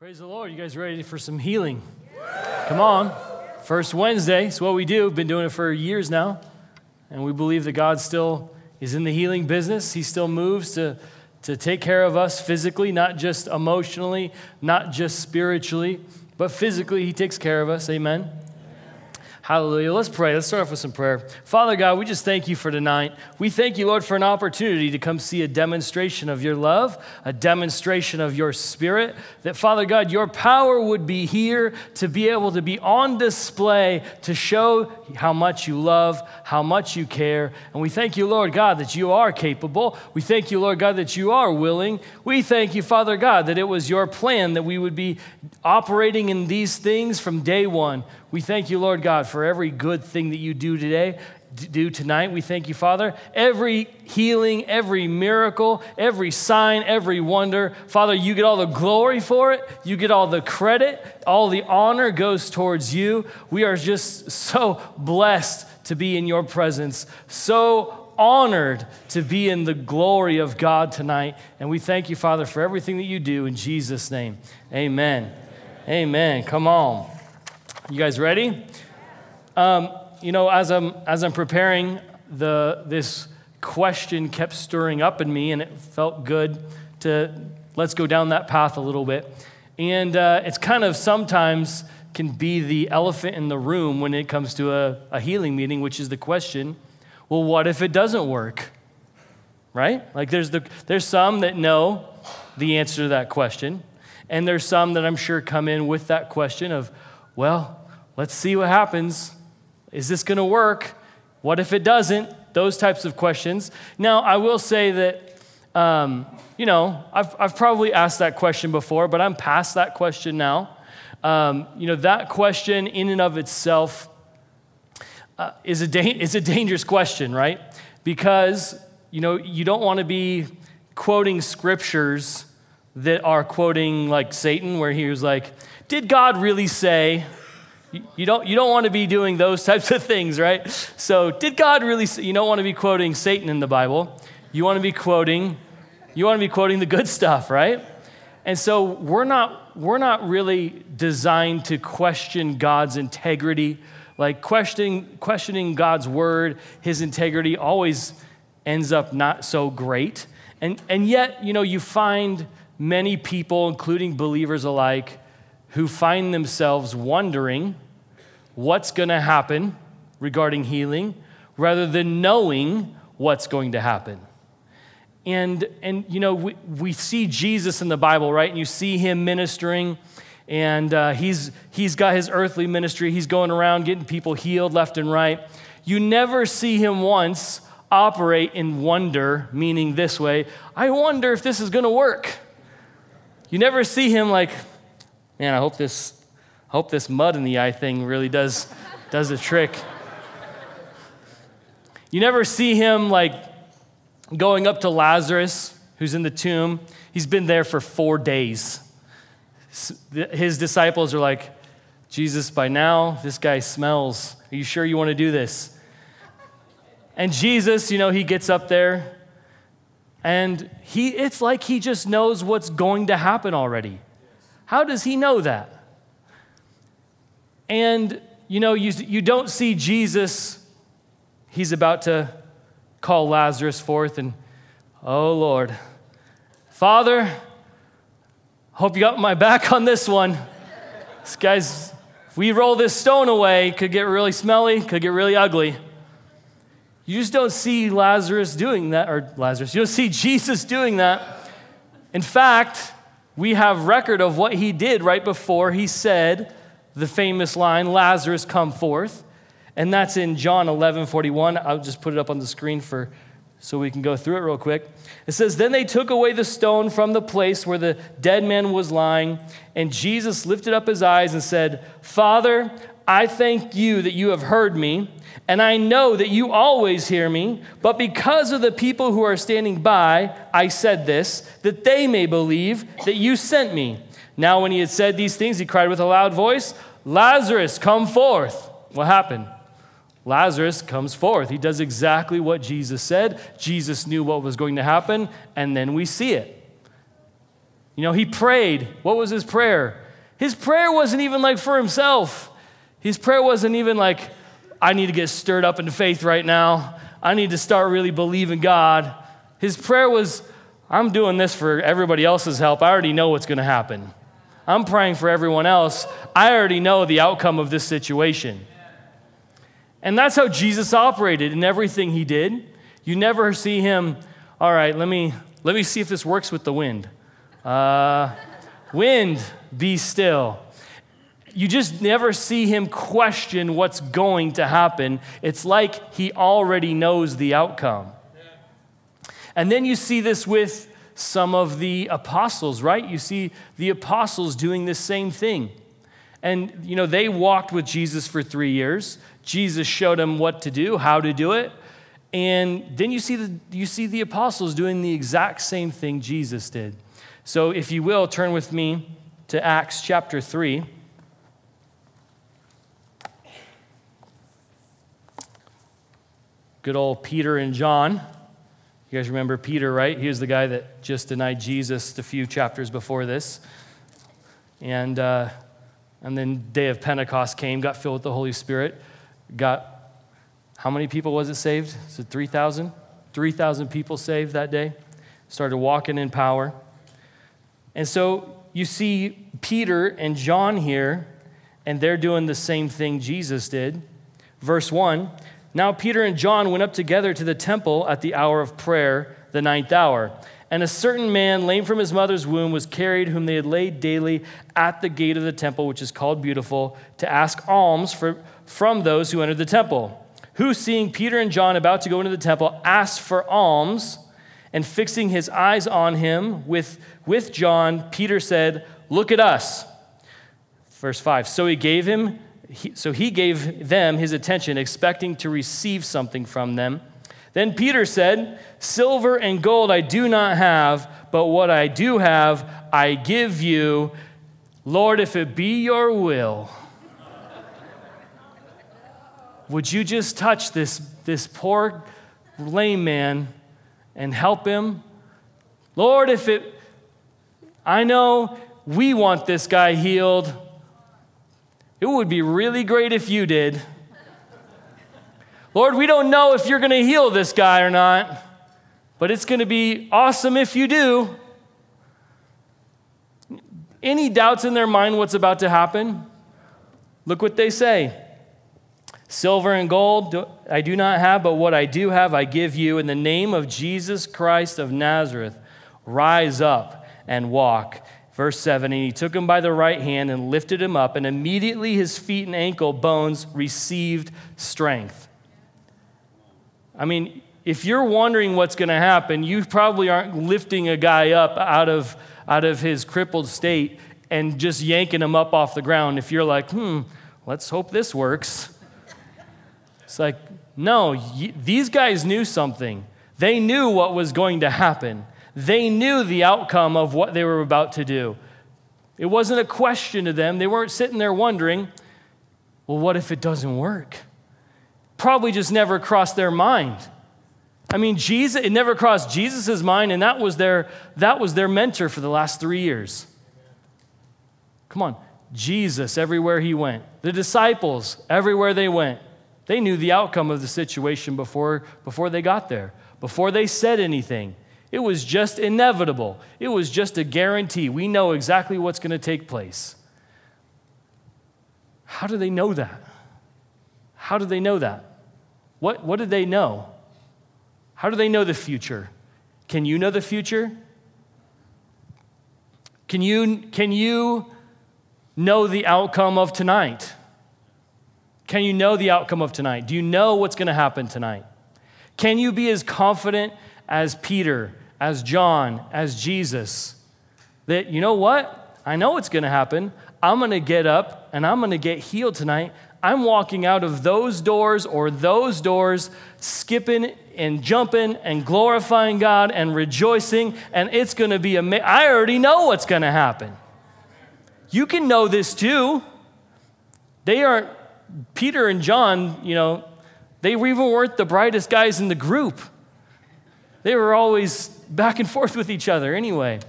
Praise the Lord. You guys ready for some healing? Come on. First Wednesday. It's what we do. Been doing it for years now. And we believe that God still is in the healing business. He still moves to, to take care of us physically, not just emotionally, not just spiritually, but physically, He takes care of us. Amen. Hallelujah. Let's pray. Let's start off with some prayer. Father God, we just thank you for tonight. We thank you, Lord, for an opportunity to come see a demonstration of your love, a demonstration of your spirit. That, Father God, your power would be here to be able to be on display to show how much you love, how much you care. And we thank you, Lord God, that you are capable. We thank you, Lord God, that you are willing. We thank you, Father God, that it was your plan that we would be operating in these things from day one. We thank you, Lord God, for every good thing that you do today, do tonight. We thank you, Father. Every healing, every miracle, every sign, every wonder, Father, you get all the glory for it. You get all the credit. All the honor goes towards you. We are just so blessed to be in your presence. So honored to be in the glory of God tonight. And we thank you, Father, for everything that you do in Jesus' name. Amen. Amen. Come on. You guys ready? Um, you know, as I'm, as I'm preparing, the, this question kept stirring up in me, and it felt good to let's go down that path a little bit. And uh, it's kind of sometimes can be the elephant in the room when it comes to a, a healing meeting, which is the question well, what if it doesn't work? Right? Like there's, the, there's some that know the answer to that question, and there's some that I'm sure come in with that question of, well, Let's see what happens. Is this going to work? What if it doesn't? Those types of questions. Now, I will say that, um, you know, I've, I've probably asked that question before, but I'm past that question now. Um, you know, that question in and of itself uh, is, a da- is a dangerous question, right? Because, you know, you don't want to be quoting scriptures that are quoting like Satan, where he was like, Did God really say? You don't, you don't want to be doing those types of things, right? So, did God really say, you don't want to be quoting Satan in the Bible. You want to be quoting, you want to be quoting the good stuff, right? And so we're not, we're not really designed to question God's integrity. Like questioning, questioning God's word, his integrity always ends up not so great. And, and yet, you know, you find many people, including believers alike, who find themselves wondering what's going to happen regarding healing rather than knowing what's going to happen. And, and you know, we, we see Jesus in the Bible, right? And you see him ministering, and uh, he's, he's got his earthly ministry. He's going around getting people healed left and right. You never see him once operate in wonder, meaning this way I wonder if this is going to work. You never see him like, man, I hope this, I hope this mud in the eye thing really does, does the trick. You never see him like going up to Lazarus, who's in the tomb. He's been there for four days. His disciples are like, Jesus, by now, this guy smells. Are you sure you want to do this? And Jesus, you know, he gets up there and he, it's like he just knows what's going to happen already. How does he know that? And, you know, you, you don't see Jesus, he's about to call Lazarus forth, and, oh Lord, Father, hope you got my back on this one. This guy's, if we roll this stone away, could get really smelly, could get really ugly. You just don't see Lazarus doing that, or Lazarus, you don't see Jesus doing that. In fact, we have record of what he did right before he said the famous line, Lazarus, come forth. And that's in John 11 41. I'll just put it up on the screen for so we can go through it real quick. It says, Then they took away the stone from the place where the dead man was lying, and Jesus lifted up his eyes and said, Father, I thank you that you have heard me, and I know that you always hear me, but because of the people who are standing by, I said this, that they may believe that you sent me. Now, when he had said these things, he cried with a loud voice, Lazarus, come forth. What happened? Lazarus comes forth. He does exactly what Jesus said. Jesus knew what was going to happen, and then we see it. You know, he prayed. What was his prayer? His prayer wasn't even like for himself. His prayer wasn't even like, I need to get stirred up into faith right now. I need to start really believing God. His prayer was, I'm doing this for everybody else's help. I already know what's going to happen. I'm praying for everyone else. I already know the outcome of this situation. And that's how Jesus operated in everything he did. You never see him, all right, let me, let me see if this works with the wind. Uh, wind, be still. You just never see him question what's going to happen. It's like he already knows the outcome. And then you see this with some of the apostles, right? You see the apostles doing the same thing. And, you know, they walked with Jesus for three years. Jesus showed them what to do, how to do it. And then you see the, you see the apostles doing the exact same thing Jesus did. So, if you will, turn with me to Acts chapter 3. Good old Peter and John. You guys remember Peter, right? He was the guy that just denied Jesus a few chapters before this. And, uh, and then day of Pentecost came, got filled with the Holy Spirit, got, how many people was it saved? Is it 3,000? 3,000 people saved that day, started walking in power. And so you see Peter and John here, and they're doing the same thing Jesus did. Verse 1 now Peter and John went up together to the temple at the hour of prayer, the ninth hour. And a certain man, lame from his mother's womb, was carried, whom they had laid daily at the gate of the temple, which is called Beautiful, to ask alms for, from those who entered the temple. Who, seeing Peter and John about to go into the temple, asked for alms, and fixing his eyes on him with, with John, Peter said, Look at us. Verse 5 So he gave him he, so he gave them his attention, expecting to receive something from them. Then Peter said, Silver and gold I do not have, but what I do have, I give you. Lord, if it be your will, would you just touch this, this poor lame man and help him? Lord, if it, I know we want this guy healed. It would be really great if you did. Lord, we don't know if you're going to heal this guy or not, but it's going to be awesome if you do. Any doubts in their mind what's about to happen? Look what they say. Silver and gold I do not have, but what I do have I give you. In the name of Jesus Christ of Nazareth, rise up and walk. Verse 7 And he took him by the right hand and lifted him up, and immediately his feet and ankle bones received strength. I mean, if you're wondering what's going to happen, you probably aren't lifting a guy up out of, out of his crippled state and just yanking him up off the ground. If you're like, hmm, let's hope this works. It's like, no, these guys knew something. They knew what was going to happen. They knew the outcome of what they were about to do. It wasn't a question to them. They weren't sitting there wondering, well, what if it doesn't work? Probably just never crossed their mind. I mean, Jesus, it never crossed Jesus' mind, and that was their, that was their mentor for the last three years. Come on, Jesus, everywhere he went. The disciples, everywhere they went. They knew the outcome of the situation before, before they got there, before they said anything. It was just inevitable. It was just a guarantee. We know exactly what's going to take place. How do they know that? How do they know that? What, what did they know? How do they know the future? Can you know the future? Can you, can you know the outcome of tonight? Can you know the outcome of tonight? Do you know what's going to happen tonight? Can you be as confident as Peter as John, as Jesus, that, you know what? I know it's going to happen. I'm going to get up and I'm going to get healed tonight. I'm walking out of those doors or those doors, skipping and jumping and glorifying God and rejoicing, and it's going to be amazing. I already know what's going to happen. You can know this too. They aren't, Peter and John, you know, they even weren't the brightest guys in the group. They were always back and forth with each other anyway.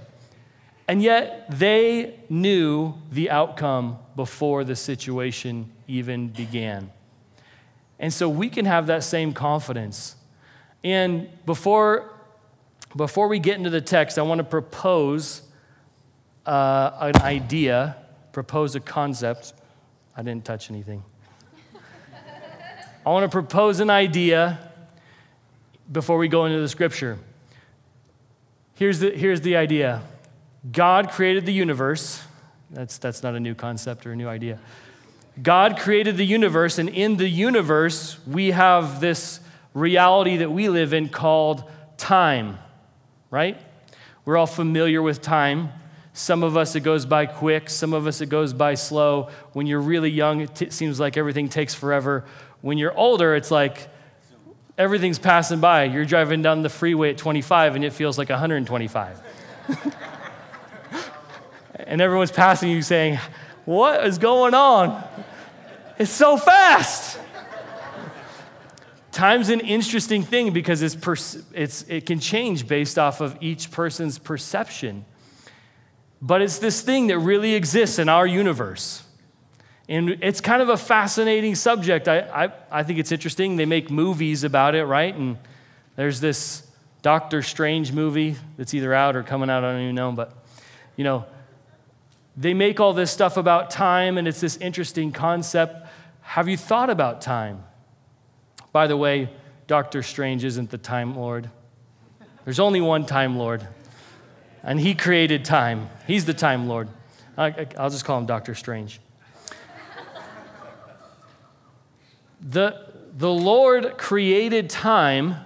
And yet they knew the outcome before the situation even began. And so we can have that same confidence. And before, before we get into the text, I want to propose uh, an idea, propose a concept. I didn't touch anything. I want to propose an idea before we go into the scripture. Here's the, here's the idea God created the universe. That's, that's not a new concept or a new idea. God created the universe, and in the universe, we have this reality that we live in called time, right? We're all familiar with time. Some of us, it goes by quick. Some of us, it goes by slow. When you're really young, it t- seems like everything takes forever. When you're older, it's like everything's passing by. You're driving down the freeway at 25 and it feels like 125. and everyone's passing you saying, What is going on? It's so fast. Time's an interesting thing because it's, it's, it can change based off of each person's perception. But it's this thing that really exists in our universe. And it's kind of a fascinating subject. I, I, I think it's interesting. They make movies about it, right? And there's this Doctor Strange movie that's either out or coming out, I don't even know. But, you know, they make all this stuff about time, and it's this interesting concept. Have you thought about time? By the way, Doctor Strange isn't the Time Lord. There's only one Time Lord, and he created time. He's the Time Lord. I, will just call him Doctor Strange. The, the Lord created time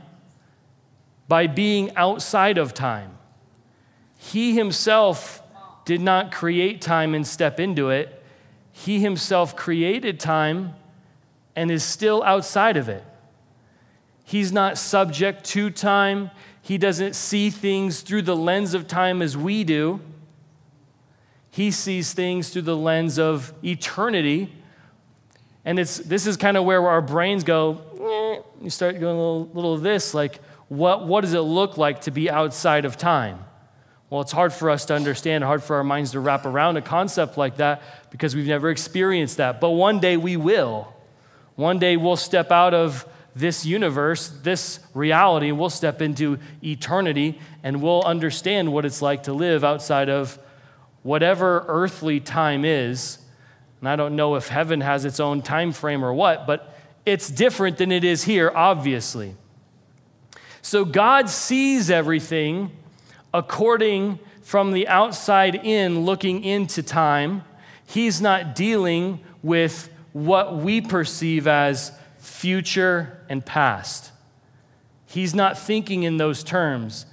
by being outside of time. He himself did not create time and step into it. He himself created time and is still outside of it. He's not subject to time. He doesn't see things through the lens of time as we do. He sees things through the lens of eternity. And it's, this is kind of where our brains go, eh, you start going a little, little of this, like, what, what does it look like to be outside of time? Well, it's hard for us to understand, hard for our minds to wrap around a concept like that because we've never experienced that. But one day we will. One day we'll step out of this universe, this reality, and we'll step into eternity and we'll understand what it's like to live outside of whatever earthly time is. And I don't know if heaven has its own time frame or what, but it's different than it is here, obviously. So God sees everything according from the outside in, looking into time. He's not dealing with what we perceive as future and past. He's not thinking in those terms.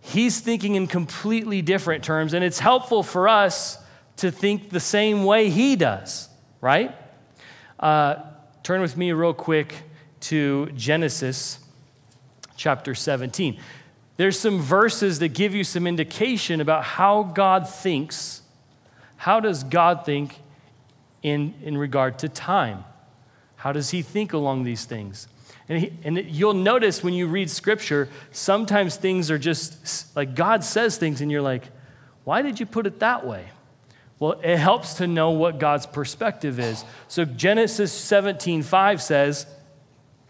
He's thinking in completely different terms, and it's helpful for us to think the same way he does, right? Uh, turn with me real quick to Genesis chapter 17. There's some verses that give you some indication about how God thinks. How does God think in, in regard to time? How does he think along these things? And, he, and you'll notice when you read scripture, sometimes things are just like God says things, and you're like, why did you put it that way? Well, it helps to know what God's perspective is. So Genesis 17 5 says,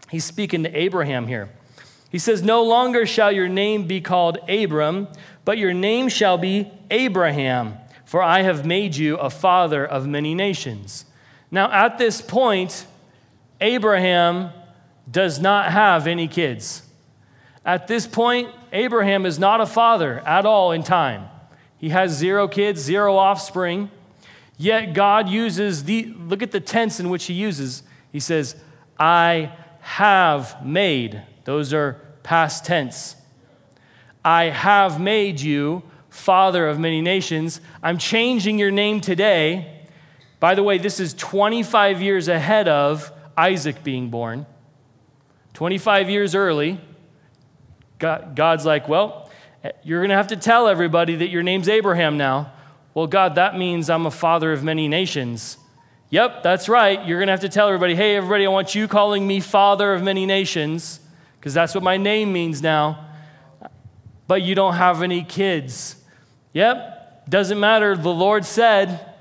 he's speaking to Abraham here. He says, No longer shall your name be called Abram, but your name shall be Abraham, for I have made you a father of many nations. Now, at this point, Abraham does not have any kids. At this point, Abraham is not a father at all in time. He has zero kids, zero offspring. Yet God uses the, look at the tense in which he uses. He says, I have made. Those are past tense. I have made you father of many nations. I'm changing your name today. By the way, this is 25 years ahead of Isaac being born. 25 years early, God's like, well, you're going to have to tell everybody that your name's Abraham now. Well, God, that means I'm a father of many nations. Yep, that's right. You're going to have to tell everybody, hey, everybody, I want you calling me father of many nations because that's what my name means now. But you don't have any kids. Yep, Doesn't matter. The Lord said,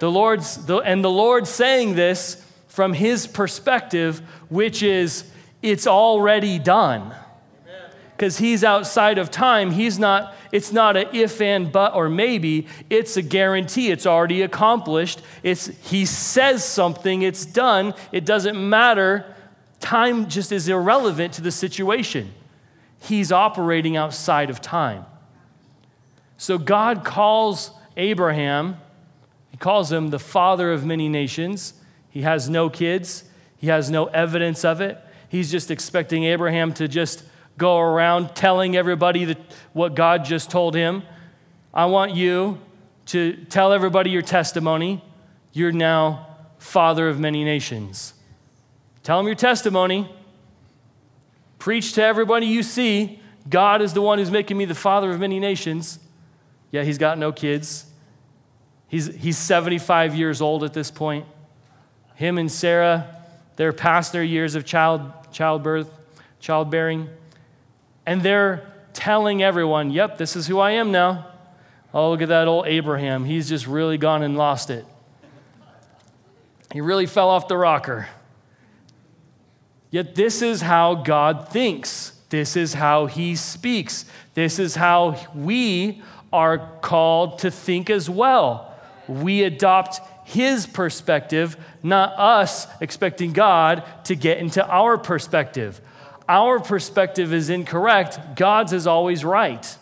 the Lord's, the, and the Lord saying this from his perspective, which is, it's already done. Because he's outside of time. He's not, it's not a if and but or maybe. It's a guarantee. It's already accomplished. It's, he says something, it's done. It doesn't matter. Time just is irrelevant to the situation. He's operating outside of time. So God calls Abraham he calls him the father of many nations. He has no kids, he has no evidence of it. He's just expecting Abraham to just go around telling everybody that what God just told him. I want you to tell everybody your testimony. You're now father of many nations. Tell them your testimony. Preach to everybody you see. God is the one who's making me the father of many nations. Yeah, he's got no kids. He's, he's 75 years old at this point. Him and Sarah, they're past their years of child, childbirth, childbearing. And they're telling everyone, yep, this is who I am now. Oh, look at that old Abraham. He's just really gone and lost it. He really fell off the rocker. Yet, this is how God thinks. This is how He speaks. This is how we are called to think as well we adopt his perspective, not us expecting God to get into our perspective. Our perspective is incorrect, God's is always right.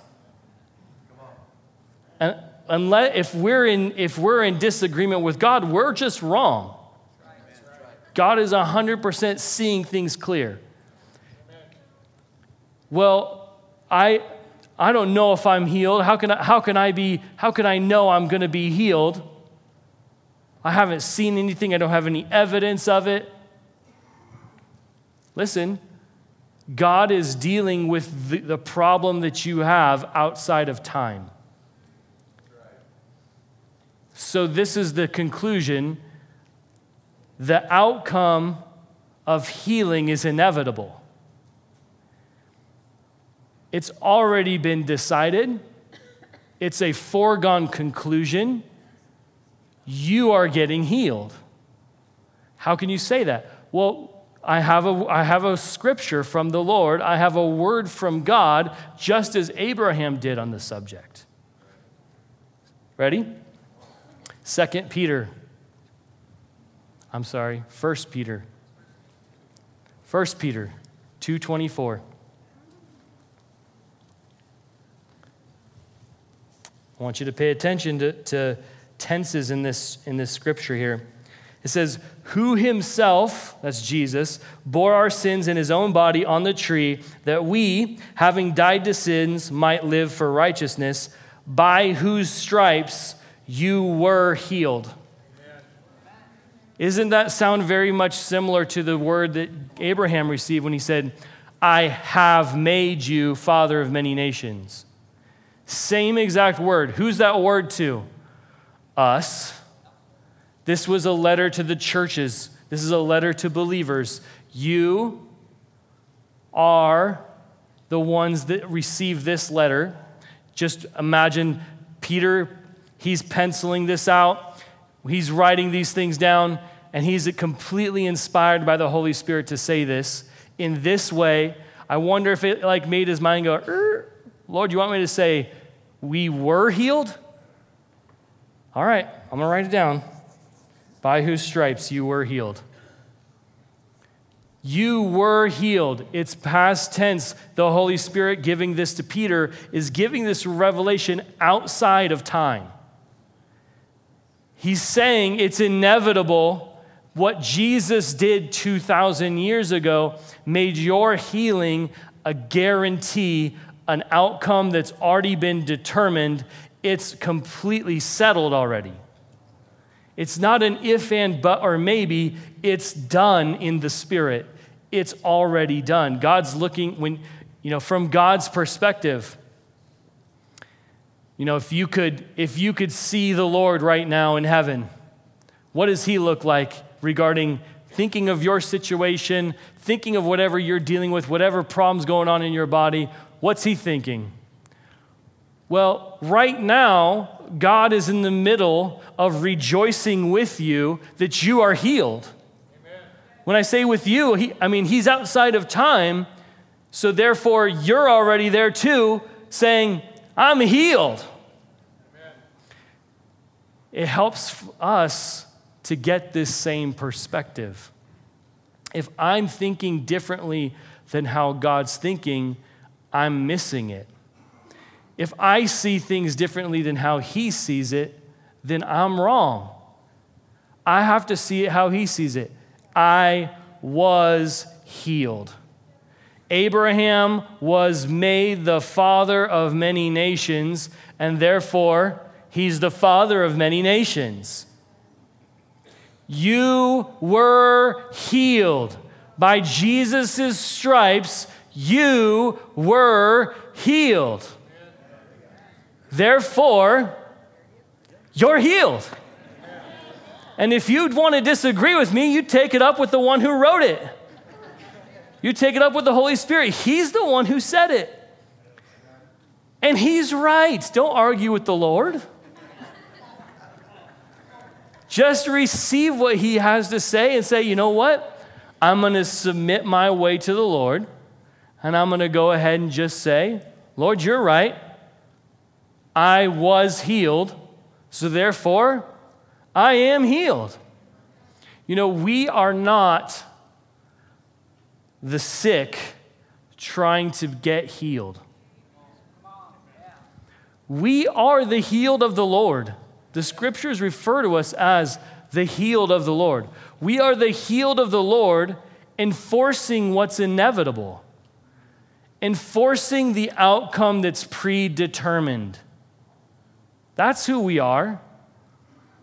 And unless, if, we're in, if we're in disagreement with God, we're just wrong. God is 100% seeing things clear. Well, I, I don't know if I'm healed. How can I, how can I be, how can I know I'm going to be healed? I haven't seen anything. I don't have any evidence of it. Listen, God is dealing with the, the problem that you have outside of time. So, this is the conclusion. The outcome of healing is inevitable. It's already been decided, it's a foregone conclusion. You are getting healed. How can you say that? Well, I have, a, I have a scripture from the Lord. I have a word from God, just as Abraham did on the subject. Ready? Second Peter. I'm sorry, First Peter. First Peter 224. I want you to pay attention to, to tenses in this, in this scripture here. It says, Who himself, that's Jesus, bore our sins in his own body on the tree, that we, having died to sins, might live for righteousness, by whose stripes you were healed. Isn't that sound very much similar to the word that Abraham received when he said, I have made you father of many nations? Same exact word. Who's that word to? Us. This was a letter to the churches. This is a letter to believers. You are the ones that receive this letter. Just imagine Peter, he's penciling this out, he's writing these things down, and he's completely inspired by the Holy Spirit to say this in this way. I wonder if it like made his mind go, er, Lord, you want me to say, we were healed? All right, I'm to write it down. By whose stripes you were healed. You were healed. It's past tense. The Holy Spirit giving this to Peter is giving this revelation outside of time. He's saying it's inevitable. What Jesus did 2,000 years ago made your healing a guarantee an outcome that's already been determined, it's completely settled already. It's not an if and but or maybe, it's done in the spirit. It's already done. God's looking when you know from God's perspective. You know, if you could if you could see the Lord right now in heaven, what does he look like regarding thinking of your situation, thinking of whatever you're dealing with, whatever problems going on in your body? What's he thinking? Well, right now, God is in the middle of rejoicing with you that you are healed. Amen. When I say with you, he, I mean, He's outside of time, so therefore you're already there too, saying, I'm healed. Amen. It helps us to get this same perspective. If I'm thinking differently than how God's thinking, I'm missing it. If I see things differently than how He sees it, then I'm wrong. I have to see it how He sees it. I was healed. Abraham was made the father of many nations, and therefore, he's the father of many nations. You were healed. By Jesus' stripes, you were healed. Therefore, you're healed. And if you'd want to disagree with me, you take it up with the one who wrote it. You take it up with the Holy Spirit. He's the one who said it. And he's right. Don't argue with the Lord. Just receive what he has to say and say, you know what? I'm going to submit my way to the Lord, and I'm going to go ahead and just say, Lord, you're right. I was healed, so therefore, I am healed. You know, we are not the sick trying to get healed. We are the healed of the Lord. The scriptures refer to us as the healed of the Lord. We are the healed of the Lord, enforcing what's inevitable, enforcing the outcome that's predetermined. That's who we are.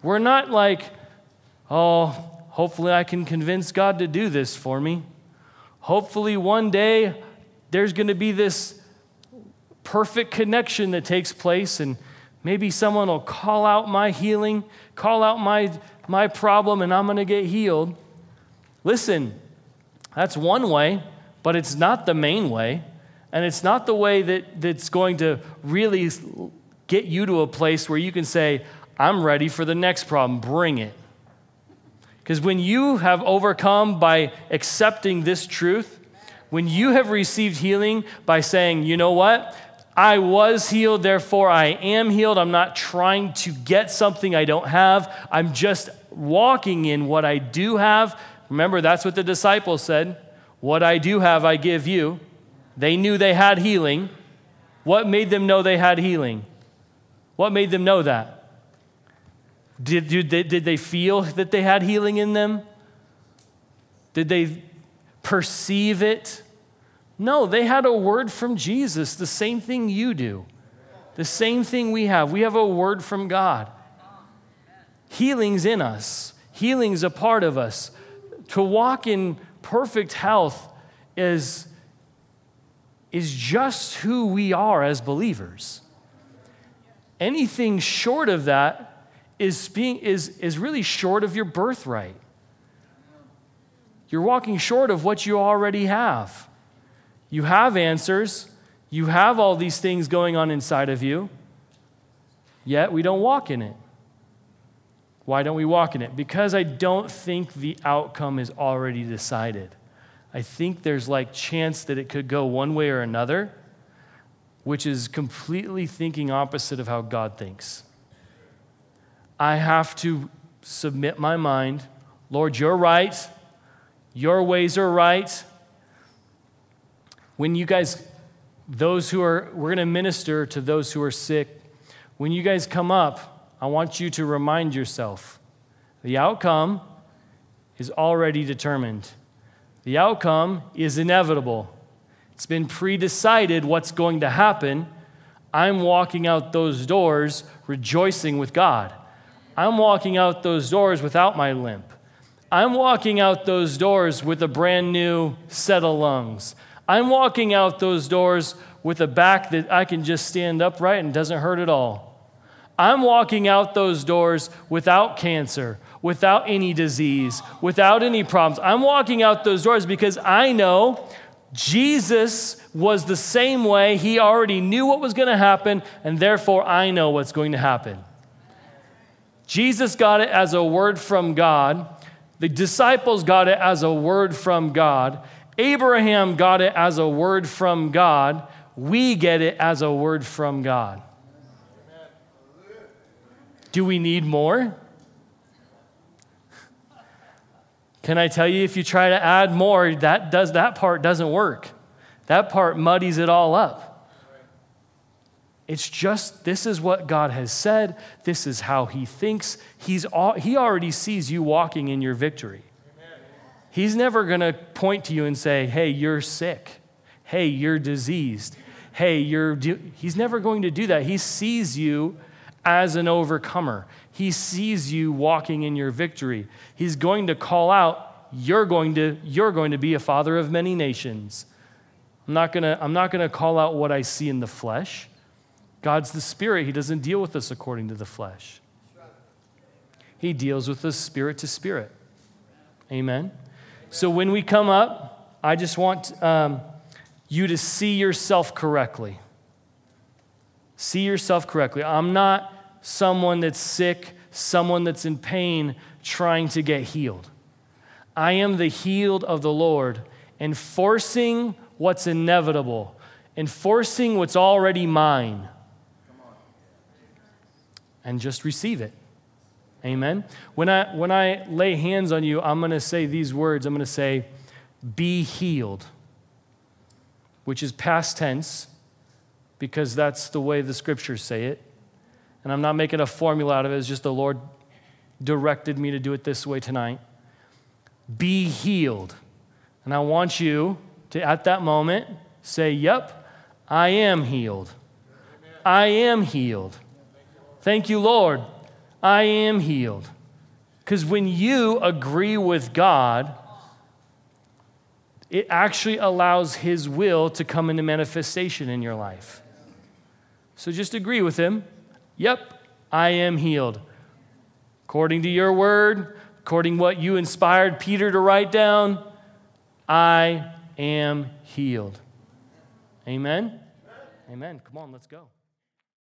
We're not like, oh, hopefully I can convince God to do this for me. Hopefully one day there's going to be this perfect connection that takes place and Maybe someone will call out my healing, call out my, my problem, and I'm going to get healed. Listen, that's one way, but it's not the main way. And it's not the way that, that's going to really get you to a place where you can say, I'm ready for the next problem, bring it. Because when you have overcome by accepting this truth, when you have received healing by saying, you know what, I was healed, therefore I am healed. I'm not trying to get something I don't have. I'm just walking in what I do have. Remember, that's what the disciples said. What I do have, I give you. They knew they had healing. What made them know they had healing? What made them know that? Did, did, they, did they feel that they had healing in them? Did they perceive it? No, they had a word from Jesus, the same thing you do, the same thing we have. We have a word from God. Healing's in us, healing's a part of us. To walk in perfect health is, is just who we are as believers. Anything short of that is, being, is, is really short of your birthright. You're walking short of what you already have. You have answers, you have all these things going on inside of you, yet we don't walk in it. Why don't we walk in it? Because I don't think the outcome is already decided. I think there's like chance that it could go one way or another, which is completely thinking opposite of how God thinks. I have to submit my mind. Lord, you're right. Your ways are right when you guys, those who are, we're going to minister to those who are sick. When you guys come up, I want you to remind yourself the outcome is already determined. The outcome is inevitable. It's been pre decided what's going to happen. I'm walking out those doors rejoicing with God. I'm walking out those doors without my limp. I'm walking out those doors with a brand new set of lungs. I'm walking out those doors with a back that I can just stand upright and doesn't hurt at all. I'm walking out those doors without cancer, without any disease, without any problems. I'm walking out those doors because I know Jesus was the same way. He already knew what was going to happen, and therefore I know what's going to happen. Jesus got it as a word from God. The disciples got it as a word from God. Abraham got it as a word from God. We get it as a word from God. Do we need more? Can I tell you if you try to add more, that does that part doesn't work. That part muddies it all up. It's just this is what God has said. This is how He thinks. He's all, he already sees you walking in your victory. He's never going to point to you and say, hey, you're sick. Hey, you're diseased. Hey, you're. Do-. He's never going to do that. He sees you as an overcomer, He sees you walking in your victory. He's going to call out, you're going to, you're going to be a father of many nations. I'm not going to I'm not to call out what I see in the flesh. God's the spirit. He doesn't deal with us according to the flesh. He deals with us spirit to spirit. Amen. So when we come up, I just want um, you to see yourself correctly. See yourself correctly. I'm not someone that's sick, someone that's in pain, trying to get healed. I am the healed of the Lord, enforcing what's inevitable, enforcing what's already mine. And just receive it. Amen. When I, when I lay hands on you, I'm going to say these words. I'm going to say, be healed, which is past tense because that's the way the scriptures say it. And I'm not making a formula out of it, it's just the Lord directed me to do it this way tonight. Be healed. And I want you to, at that moment, say, Yep, I am healed. I am healed. Thank you, Lord. I am healed. Because when you agree with God, it actually allows His will to come into manifestation in your life. So just agree with Him. Yep, I am healed. According to your word, according what you inspired Peter to write down, I am healed. Amen? Amen. Come on, let's go.